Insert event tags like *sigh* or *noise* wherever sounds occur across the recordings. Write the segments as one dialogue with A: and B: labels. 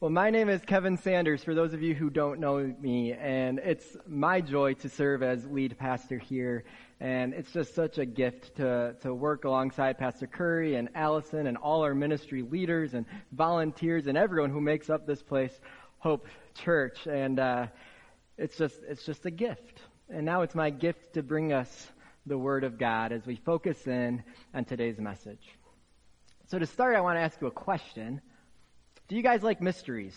A: Well, my name is Kevin Sanders, for those of you who don't know me, and it's my joy to serve as lead pastor here. And it's just such a gift to, to work alongside Pastor Curry and Allison and all our ministry leaders and volunteers and everyone who makes up this place, Hope Church. And uh, it's just it's just a gift. And now it's my gift to bring us the Word of God as we focus in on today's message. So to start, I want to ask you a question. Do you guys like mysteries?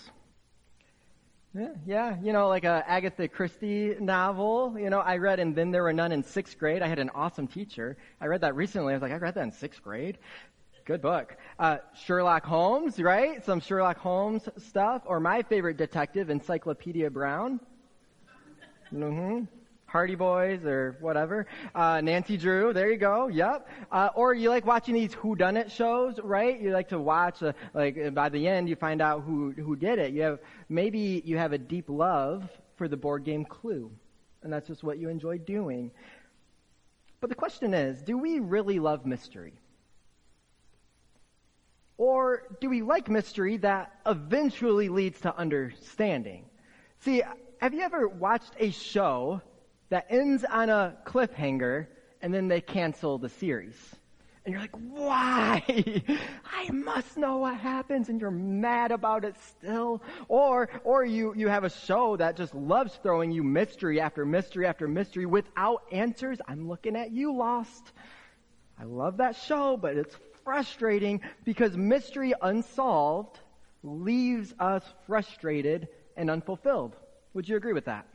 A: Yeah, yeah, you know, like a Agatha Christie novel. You know, I read And Then There Were None in sixth grade. I had an awesome teacher. I read that recently. I was like, I read that in sixth grade. Good book. Uh, Sherlock Holmes, right? Some Sherlock Holmes stuff. Or my favorite detective, Encyclopedia Brown. Mm-hmm. Hardy Boys or whatever. Uh, Nancy Drew, there you go. Yep. Uh, or you like watching these whodunit shows, right? You like to watch, uh, like by the end you find out who who did it. You have maybe you have a deep love for the board game Clue, and that's just what you enjoy doing. But the question is, do we really love mystery? Or do we like mystery that eventually leads to understanding? See, have you ever watched a show that ends on a cliffhanger and then they cancel the series. And you're like, why? *laughs* I must know what happens and you're mad about it still. Or, or you, you have a show that just loves throwing you mystery after mystery after mystery without answers. I'm looking at you, Lost. I love that show, but it's frustrating because mystery unsolved leaves us frustrated and unfulfilled. Would you agree with that?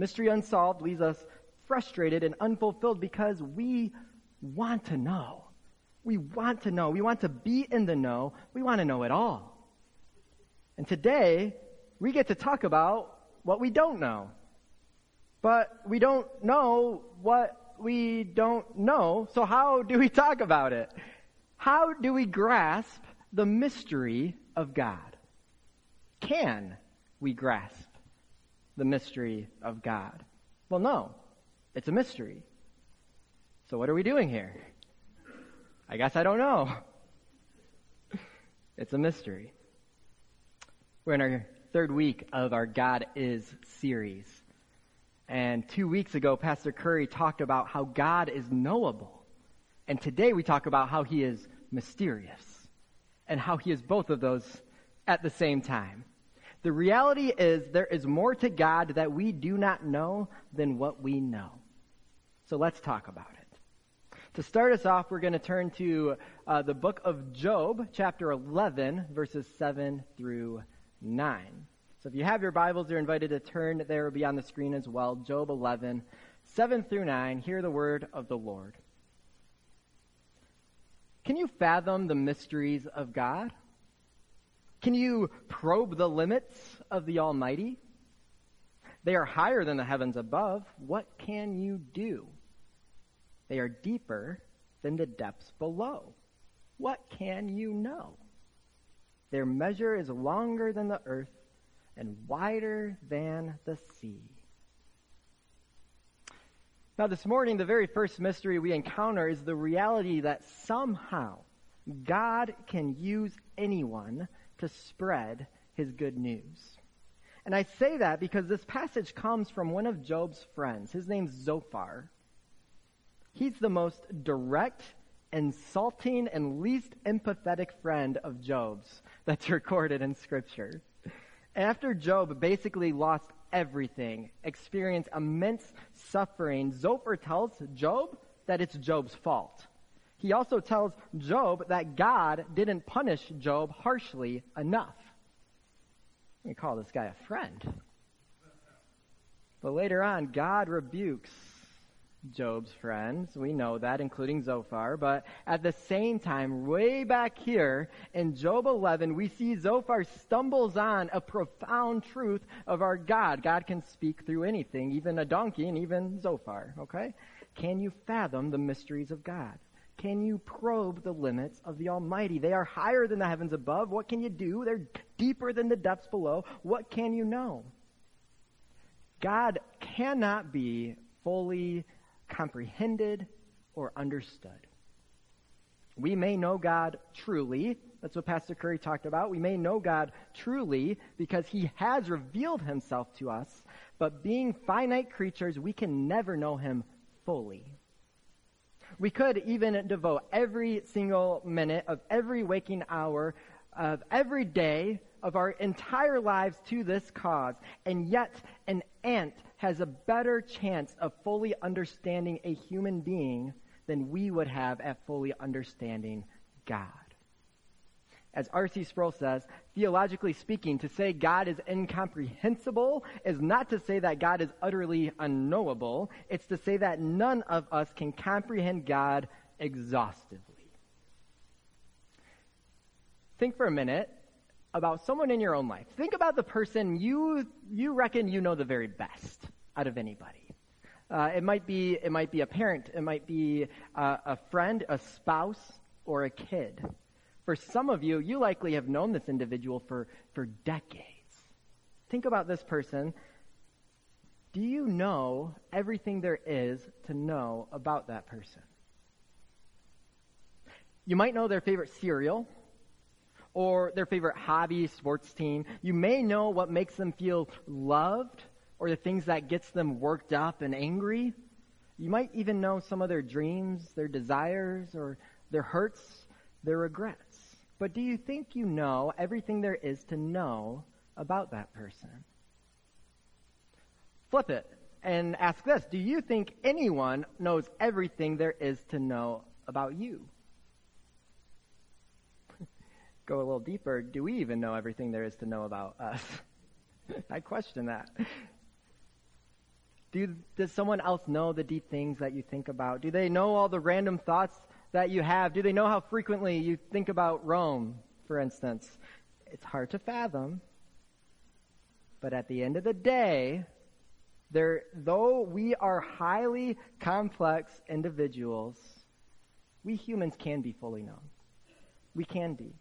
A: Mystery unsolved leaves us frustrated and unfulfilled because we want to know. We want to know. We want to be in the know. We want to know it all. And today, we get to talk about what we don't know. But we don't know what we don't know, so how do we talk about it? How do we grasp the mystery of God? Can we grasp the mystery of God? Well, no. It's a mystery. So what are we doing here? I guess I don't know. *laughs* It's a mystery. We're in our third week of our God is series. And two weeks ago, Pastor Curry talked about how God is knowable. And today we talk about how he is mysterious and how he is both of those at the same time. The reality is there is more to God that we do not know than what we know. So let's talk about it. To start us off, we're going to turn to uh, the book of Job, chapter 11, verses 7 through 9. So if you have your Bibles, you're invited to turn there will be on the screen as well. Job 11, 7 through 9. Hear the word of the Lord. Can you fathom the mysteries of God? Can you probe the limits of the Almighty? They are higher than the heavens above. What can you do? They are deeper than the depths below. What can you know? Their measure is longer than the earth and wider than the sea. Now, this morning, the very first mystery we encounter is the reality that somehow God can use anyone to spread his good news. And I say that because this passage comes from one of Job's friends. His name's Zophar. He's the most direct, insulting, and least empathetic friend of Job's that's *laughs* recorded in Scripture. After Job basically lost everything, experienced immense suffering, Zophar tells Job that it's Job's fault. He also tells Job that God didn't punish Job harshly enough. We call this guy a friend. But later on, God rebukes Job's friends. We know that, including Zophar. But at the same time, way back here in Job 11, we see Zophar stumbles on a profound truth of our God. God can speak through anything, even a donkey and even Zophar. Okay? Can you fathom the mysteries of God? Can you probe the limits of the Almighty? They are higher than the heavens above. What can you do? They're deeper than the depths below. What can you know? God cannot be fully comprehended or understood. We may know God truly That's what Pastor Curry talked about. We may know God truly because he has revealed himself to us, but being finite creatures, we can never know him fully. We could even devote every single minute of every waking hour of every day of our entire lives to this cause, and yet an ant has a better chance of fully understanding a human being than we would have at fully understanding God. As R.C. Sproul says, theologically speaking, to say God is incomprehensible is not to say that God is utterly unknowable. It's to say that none of us can comprehend God exhaustively. Think for a minute about someone in your own life. Think about the person you, you reckon you know the very best out of anybody. Uh, it might be it might be a parent, it might be uh, a friend, a spouse, or a kid. For some of you, you likely have known this individual for, for decades. Think about this person. Do you know everything there is to know about that person? You might know their favorite cereal or their favorite hobby, sports team. You may know what makes them feel loved or the things that gets them worked up and angry. You might even know some of their dreams, their desires, or their hurts, their regrets. But do you think you know everything there is to know about that person? Flip it and ask this Do you think anyone knows everything there is to know about you? *laughs* Go a little deeper. Do we even know everything there is to know about us? *laughs* I question that. Do, does someone else know the deep things that you think about? Do they know all the random thoughts that you have? Do they know how frequently you think about Rome, for instance? It's hard to fathom. But at the end of the day, there, though we are highly complex individuals, we humans can be fully known. We can be.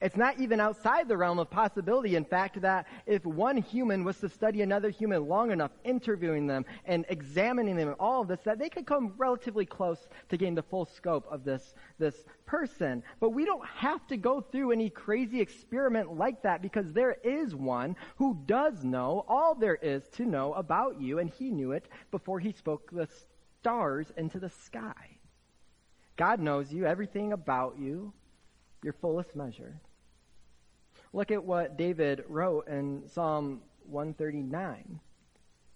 A: It's not even outside the realm of possibility, in fact, that if one human was to study another human long enough, interviewing them and examining them and all of this, that they could come relatively close to getting the full scope of this, this person. But we don't have to go through any crazy experiment like that because there is one who does know all there is to know about you, and he knew it before he spoke the stars into the sky. God knows you, everything about you your fullest measure. Look at what David wrote in Psalm 139.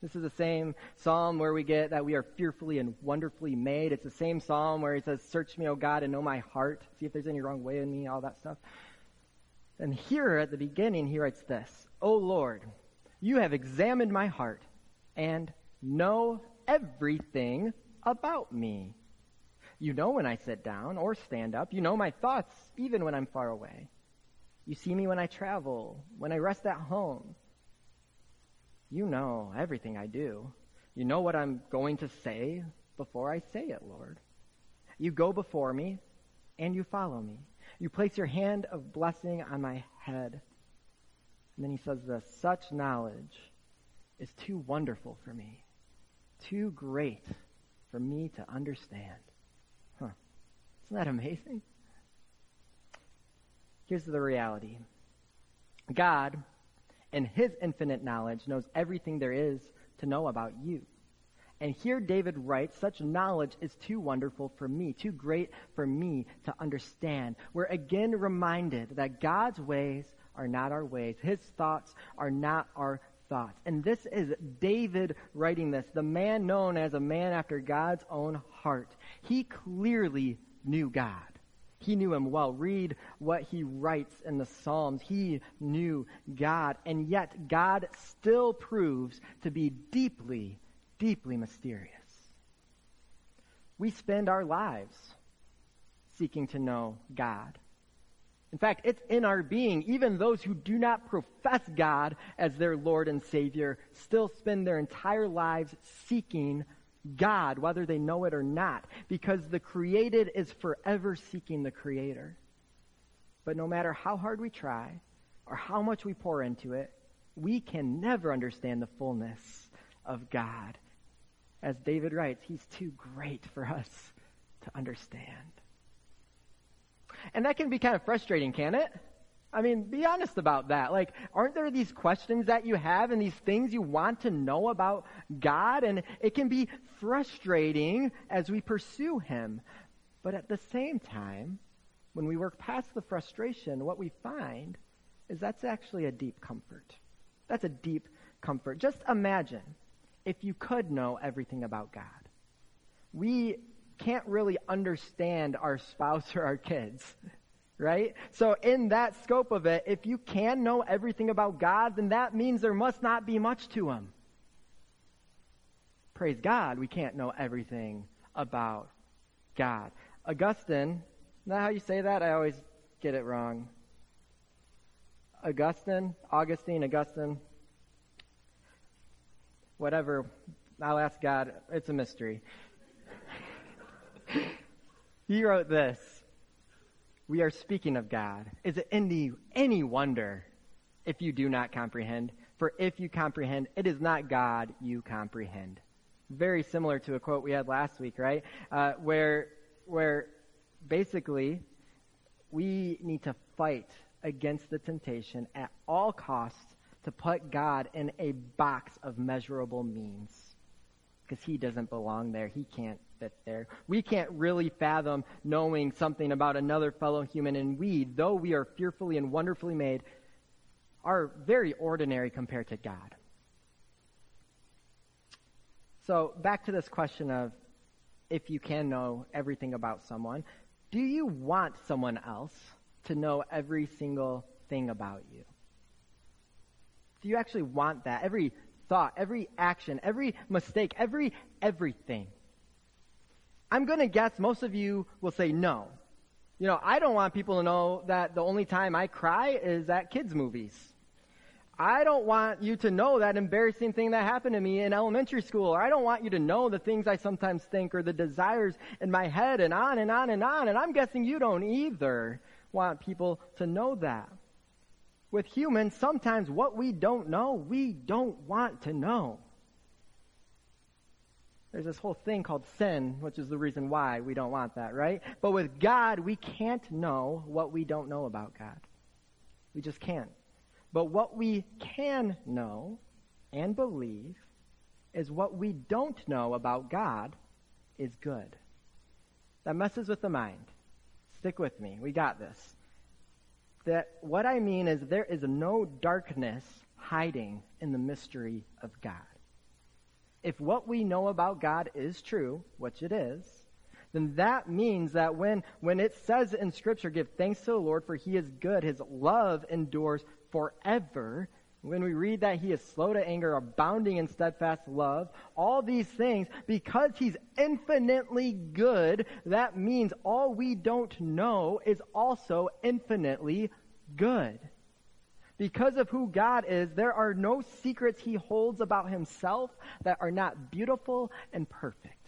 A: This is the same psalm where we get that we are fearfully and wonderfully made. It's the same psalm where he says, Search me, O God, and know my heart. See if there's any wrong way in me, all that stuff. And here at the beginning, he writes this O Lord, you have examined my heart and know everything about me. You know when I sit down or stand up. You know my thoughts, even when I'm far away. You see me when I travel, when I rest at home. You know everything I do. You know what I'm going to say before I say it, Lord. You go before me and you follow me. You place your hand of blessing on my head. And then he says this such knowledge is too wonderful for me, too great for me to understand. Isn't that amazing? Here's the reality God, in his infinite knowledge, knows everything there is to know about you. And here David writes, such knowledge is too wonderful for me, too great for me to understand. We're again reminded that God's ways are not our ways. His thoughts are not our thoughts. And this is David writing this, the man known as a man after God's own heart. He clearly knew God. He knew him well. Read what he writes in the Psalms. He knew God. And yet, God still proves to be deeply, deeply mysterious. We spend our lives seeking to know God. In fact, it's in our being. Even those who do not profess God as their Lord and Savior still spend their entire lives seeking God, whether they know it or not, because the created is forever seeking the creator. But no matter how hard we try or how much we pour into it, we can never understand the fullness of God. As David writes, he's too great for us to understand. And that can be kind of frustrating, can it? I mean, be honest about that. Like, aren't there these questions that you have and these things you want to know about God? And it can be frustrating as we pursue Him. But at the same time, when we work past the frustration, what we find is that's actually a deep comfort. That's a deep comfort. Just imagine if you could know everything about God. We can't really understand our spouse or our kids right? So in that scope of it, if you can know everything about God, then that means there must not be much to Him. Praise God, we can't know everything about God. Augustine, is that how you say that? I always get it wrong. Augustine, Augustine, Augustine, whatever. I'll ask God. It's a mystery. *laughs* he wrote this we are speaking of God. Is it any, any wonder if you do not comprehend? For if you comprehend, it is not God you comprehend. Very similar to a quote we had last week, right? Uh, where, where basically we need to fight against the temptation at all costs to put God in a box of measurable means. Because he doesn't belong there. He can't there. We can't really fathom knowing something about another fellow human, and we, though we are fearfully and wonderfully made, are very ordinary compared to God. So, back to this question of if you can know everything about someone, do you want someone else to know every single thing about you? Do you actually want that? Every thought, every action, every mistake, every everything. I'm going to guess most of you will say no. You know, I don't want people to know that the only time I cry is at kids' movies. I don't want you to know that embarrassing thing that happened to me in elementary school, or I don't want you to know the things I sometimes think or the desires in my head and on and on and on. And I'm guessing you don't either want people to know that. With humans, sometimes what we don't know, we don't want to know. There's this whole thing called sin, which is the reason why we don't want that, right? But with God, we can't know what we don't know about God. We just can't. But what we can know and believe is what we don't know about God is good. That messes with the mind. Stick with me. We got this. That what I mean is there is no darkness hiding in the mystery of God if what we know about God is true, which it is, then that means that when, when it says in Scripture, give thanks to the Lord for he is good, his love endures forever. When we read that he is slow to anger, abounding in steadfast love, all these things, because he's infinitely good, that means all we don't know is also infinitely good. Because of who God is, there are no secrets he holds about himself that are not beautiful and perfect.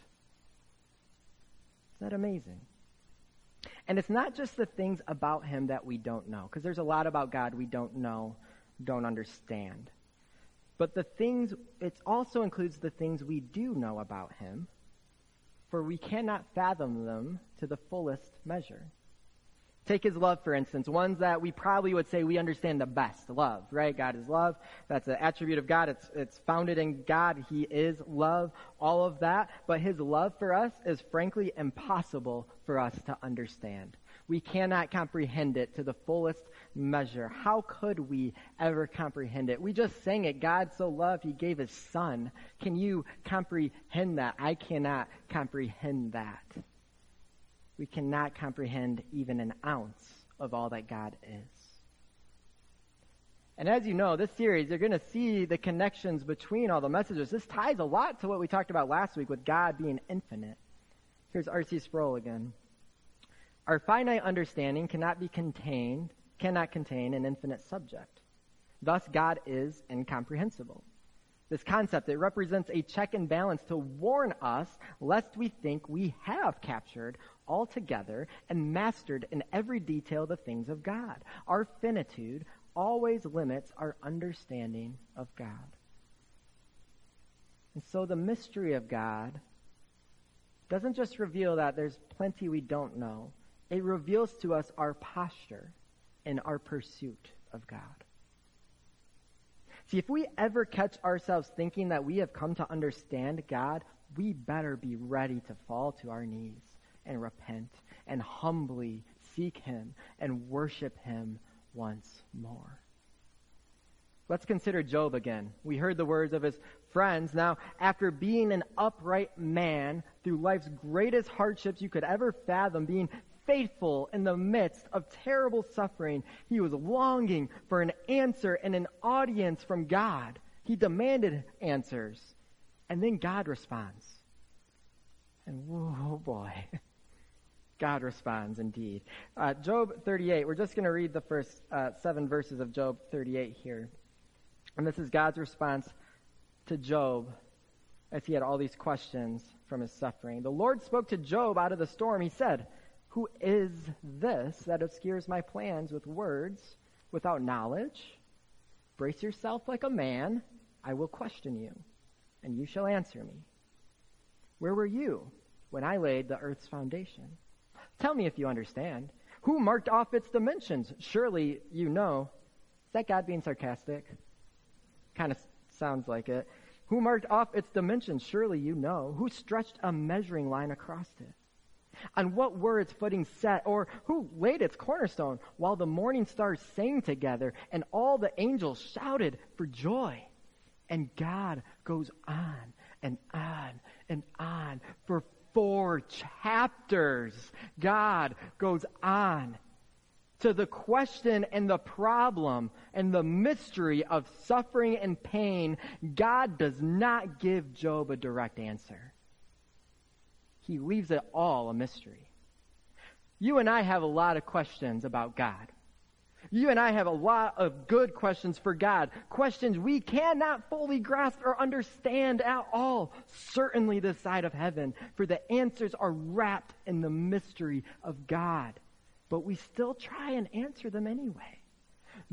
A: Isn't that amazing? And it's not just the things about him that we don't know, because there's a lot about God we don't know, don't understand. But the things, it also includes the things we do know about him, for we cannot fathom them to the fullest measure. Take his love, for instance, ones that we probably would say we understand the best. Love, right? God is love. That's an attribute of God. It's, it's founded in God. He is love, all of that. But his love for us is frankly impossible for us to understand. We cannot comprehend it to the fullest measure. How could we ever comprehend it? We just sang it. God so loved, he gave his son. Can you comprehend that? I cannot comprehend that we cannot comprehend even an ounce of all that God is. And as you know, this series, you're going to see the connections between all the messages. This ties a lot to what we talked about last week with God being infinite. Here's R.C. Sproul again. Our finite understanding cannot be contained, cannot contain an infinite subject. Thus, God is incomprehensible. This concept, it represents a check and balance to warn us lest we think we have captured altogether and mastered in every detail the things of God. Our finitude always limits our understanding of God. And so the mystery of God doesn't just reveal that there's plenty we don't know, It reveals to us our posture and our pursuit of God. See, if we ever catch ourselves thinking that we have come to understand God, we better be ready to fall to our knees and repent and humbly seek Him and worship Him once more. Let's consider Job again. We heard the words of his friends. Now, after being an upright man through life's greatest hardships you could ever fathom, being faithful in the midst of terrible suffering, he was longing for an answer and an audience from God. He demanded answers. And then God responds. And whoa, boy. *laughs* God responds indeed. Uh, Job 38, we're just going to read the first uh, seven verses of Job 38 here. And this is God's response to Job as he had all these questions from his suffering. The Lord spoke to Job out of the storm. He said, Who is this that obscures my plans with words without knowledge? Brace yourself like a man. I will question you, and you shall answer me. Where were you when I laid the earth's foundation? Tell me if you understand. Who marked off its dimensions? Surely you know. Is that God being sarcastic? Kind of sounds like it. Who marked off its dimensions? Surely you know. Who stretched a measuring line across it? On what were its footing set? Or who laid its cornerstone while the morning stars sang together and all the angels shouted for joy? And God goes on and on and on for four chapters. God goes on to the question and the problem and the mystery of suffering and pain, God does not give Job a direct answer. He leaves it all a mystery. You and I have a lot of questions about God. You and I have a lot of good questions for God. Questions we cannot fully grasp or understand at all. Certainly this side of heaven, for the answers are wrapped in the mystery of God but we still try and answer them anyway.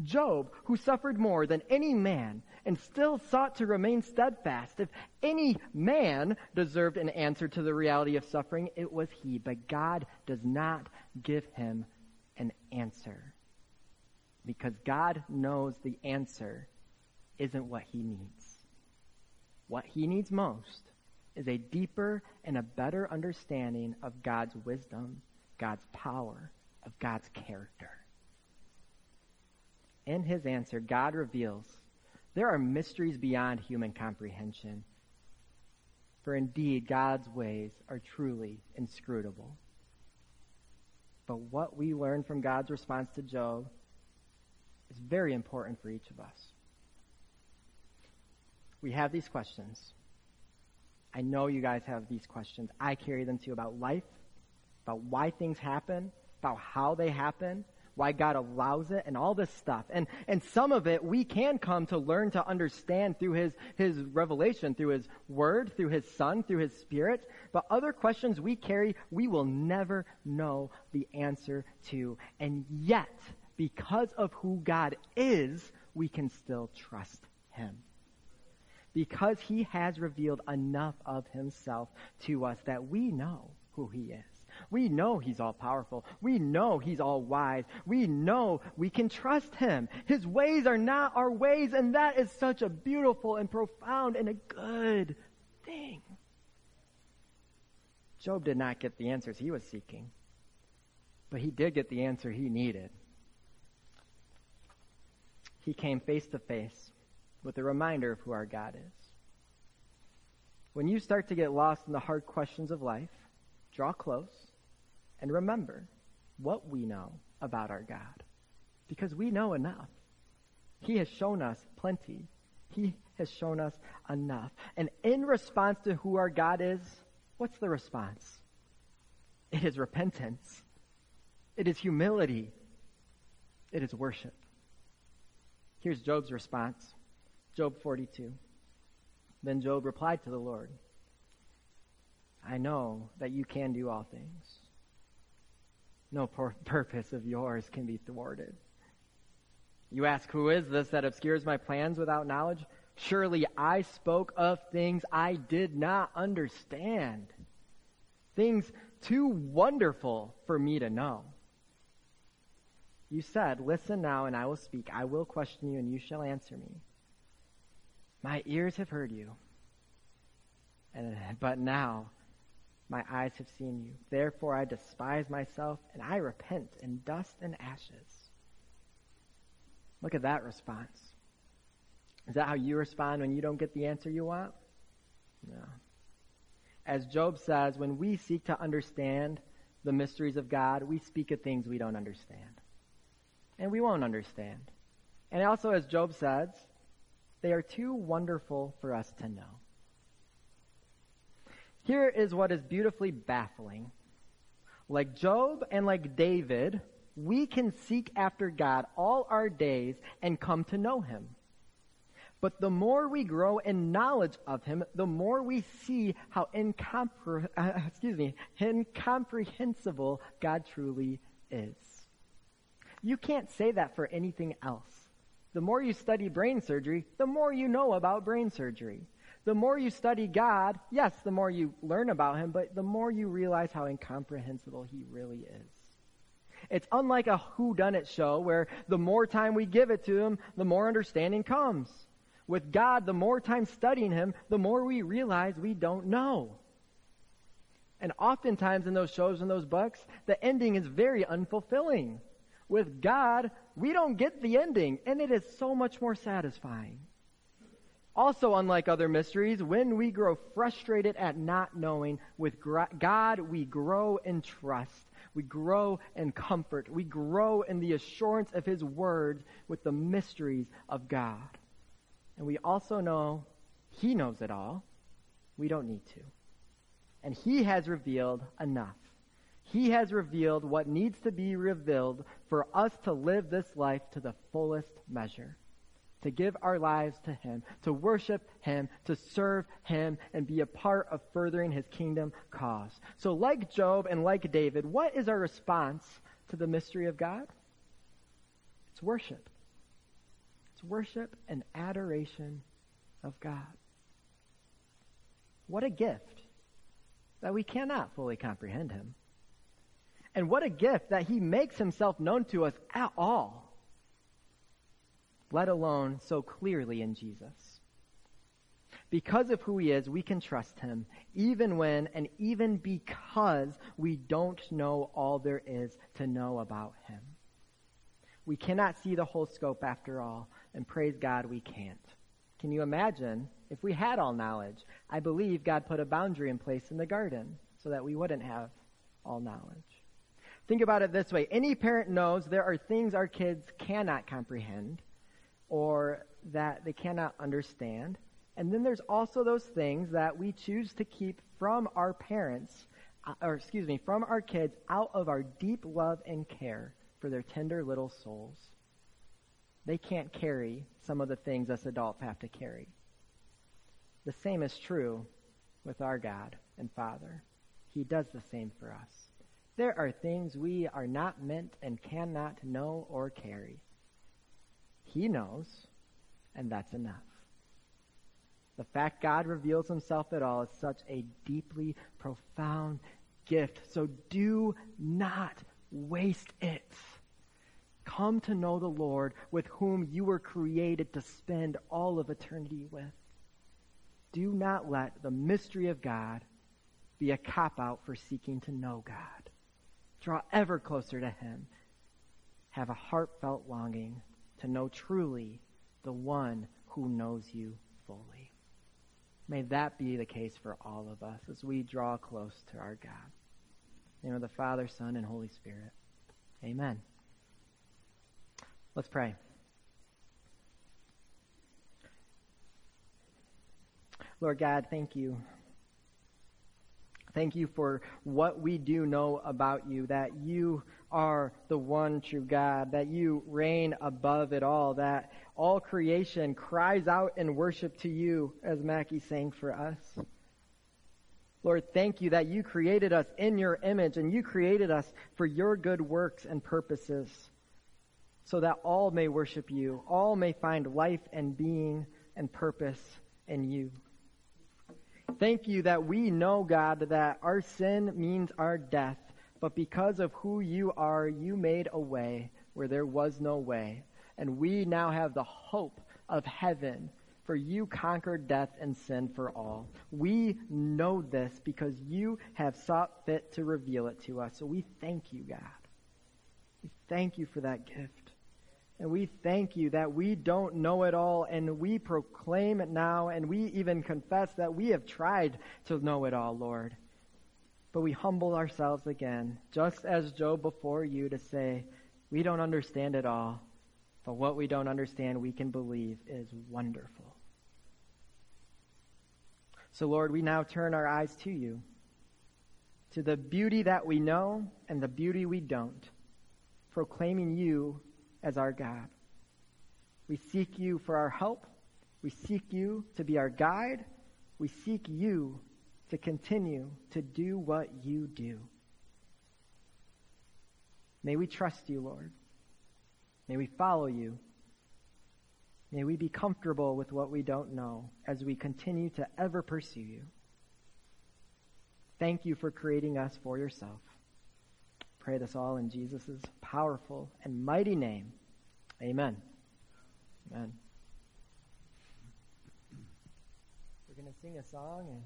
A: Job, who suffered more than any man and still sought to remain steadfast, if any man deserved an answer to the reality of suffering, it was he. But God does not give him an answer because God knows the answer isn't what he needs. What he needs most is a deeper and a better understanding of God's wisdom, God's power, of God's character. In his answer, God reveals there are mysteries beyond human comprehension. For indeed, God's ways are truly inscrutable. But what we learn from God's response to Job is very important for each of us. We have these questions. I know you guys have these questions. I carry them too about life, about why things happen, about how they happen, why God allows it, and all this stuff. And, and some of it we can come to learn to understand through His, His revelation, through His Word, through His Son, through His Spirit. But other questions we carry, we will never know the answer to. And yet, because of who God is, we can still trust Him. Because He has revealed enough of Himself to us that we know who He is. We know He's all powerful. We know He's all wise. We know we can trust Him. His ways are not our ways, and that is such a beautiful and profound and a good thing. Job did not get the answers he was seeking, but he did get the answer he needed. He came face to face with a reminder of who our God is. When you start to get lost in the hard questions of life, draw close and remember what we know about our God. Because we know enough. He has shown us plenty. He has shown us enough. And in response to who our God is, what's the response? It is repentance. It is humility. It is worship. Here's Job's response Job 42. Then Job replied to the Lord, I know that you can do all things no *laughs* purpose of yours can be thwarted. You ask, Who is this that obscures my plans without knowledge? Surely I spoke of things I did not understand, things too wonderful for me to know. You said, Listen now, and I will speak. I will question you, and you shall answer me. My ears have heard you, and, but now my eyes have seen you. Therefore I despise myself, and I repent in dust and ashes. Look at that response. Is that how you respond when you don't get the answer you want? No. As Job says, when we seek to understand the mysteries of God, we speak of things we don't understand. And we won't understand. And also, as Job says, they are too wonderful for us to know. Here is what is beautifully baffling. Like Job and like David, we can seek after God all our days and come to know Him. But the more we grow in knowledge of Him, the more we see how incompre- *laughs* uh, me, incomprehensible God truly is. You can't say that for anything else. The more you study brain surgery, the more you know about brain surgery. The more you study God, yes, the more you learn about Him, but the more you realize how incomprehensible He really is. It's unlike a whodunit show where the more time we give it to Him, the more understanding comes. With God, the more time studying Him, the more we realize we don't know. And oftentimes in those shows and those books, the ending is very unfulfilling. With God, we don't get the ending, and it is so much more satisfying. Also, unlike other mysteries, when we grow frustrated at not knowing, with God, we grow in trust. We grow in comfort. We grow in the assurance of His words with the mysteries of God. And we also know He knows it all. We don't need to. And He has revealed enough. He has revealed what needs to be revealed for us to live this life to the fullest measure. To give our lives to Him, to worship Him, to serve Him, and be a part of furthering His kingdom cause. So, like Job and like David, what is our response to the mystery of God? It's worship It's worship and adoration of God. What a gift that we cannot fully comprehend him. And what a gift that he makes himself known to us at all, let alone so clearly in Jesus. Because of who he is, we can trust him, even when and even because we don't know all there is to know about him. We cannot see the whole scope after all, and praise God we can't. Can you imagine if we had all knowledge? I believe God put a boundary in place in the garden so that we wouldn't have all knowledge. Think about it this way. Any parent knows there are things our kids cannot comprehend or that they cannot understand. And then there's also those things that we choose to keep from our parents, uh, or excuse me, from our kids out of our deep love and care for their tender little souls. They can't carry some of the things us adults have to carry. The same is true with our God and Father. He does the same for us. There are things we are not meant and cannot know or carry. He knows, and that's enough. The fact God reveals himself at all is such a deeply profound gift. So do not waste it. Come to know the Lord with whom you were created to spend all of eternity with. Do not let the mystery of God be a cop out for seeking to know God. Draw ever closer to Him. Have a heartfelt longing to know truly the one who knows you fully. May that be the case for all of us as we draw close to our God. In the name of the Father, Son, and Holy Spirit. Amen. Let's pray. Lord God, thank you. Thank you for what we do know about you, that you are the one true God, that you reign above it all, that all creation cries out in worship to you, as Mackie sang for us. Lord, thank you that you created us in your image and you created us for your good works and purposes so that all may worship you, all may find life and being and purpose in you. Thank you that we know, God, that our sin means our death, but because of who you are, you made a way where there was no way. And we now have the hope of heaven, for you conquered death and sin for all. We know this because you have sought fit to reveal it to us. So we thank you, God. We thank you for that gift. And we thank you that we don't know it all and we proclaim it now and we even confess that we have tried to know it all, Lord. But we humble ourselves again, just as Job before you, to say, we don't understand it all, but what we don't understand, we can believe is wonderful. So, Lord, we now turn our eyes to you, to the beauty that we know and the beauty we don't, proclaiming you as our God. We seek you for our help. We seek you to be our guide. We seek you to continue to do what you do. May we trust you, Lord. May we follow you. May we be comfortable with what we don't know as we continue to ever pursue you. Thank you for creating us for yourself. Pray this all in Jesus' powerful and mighty name. Amen. Amen. We're going to sing a song and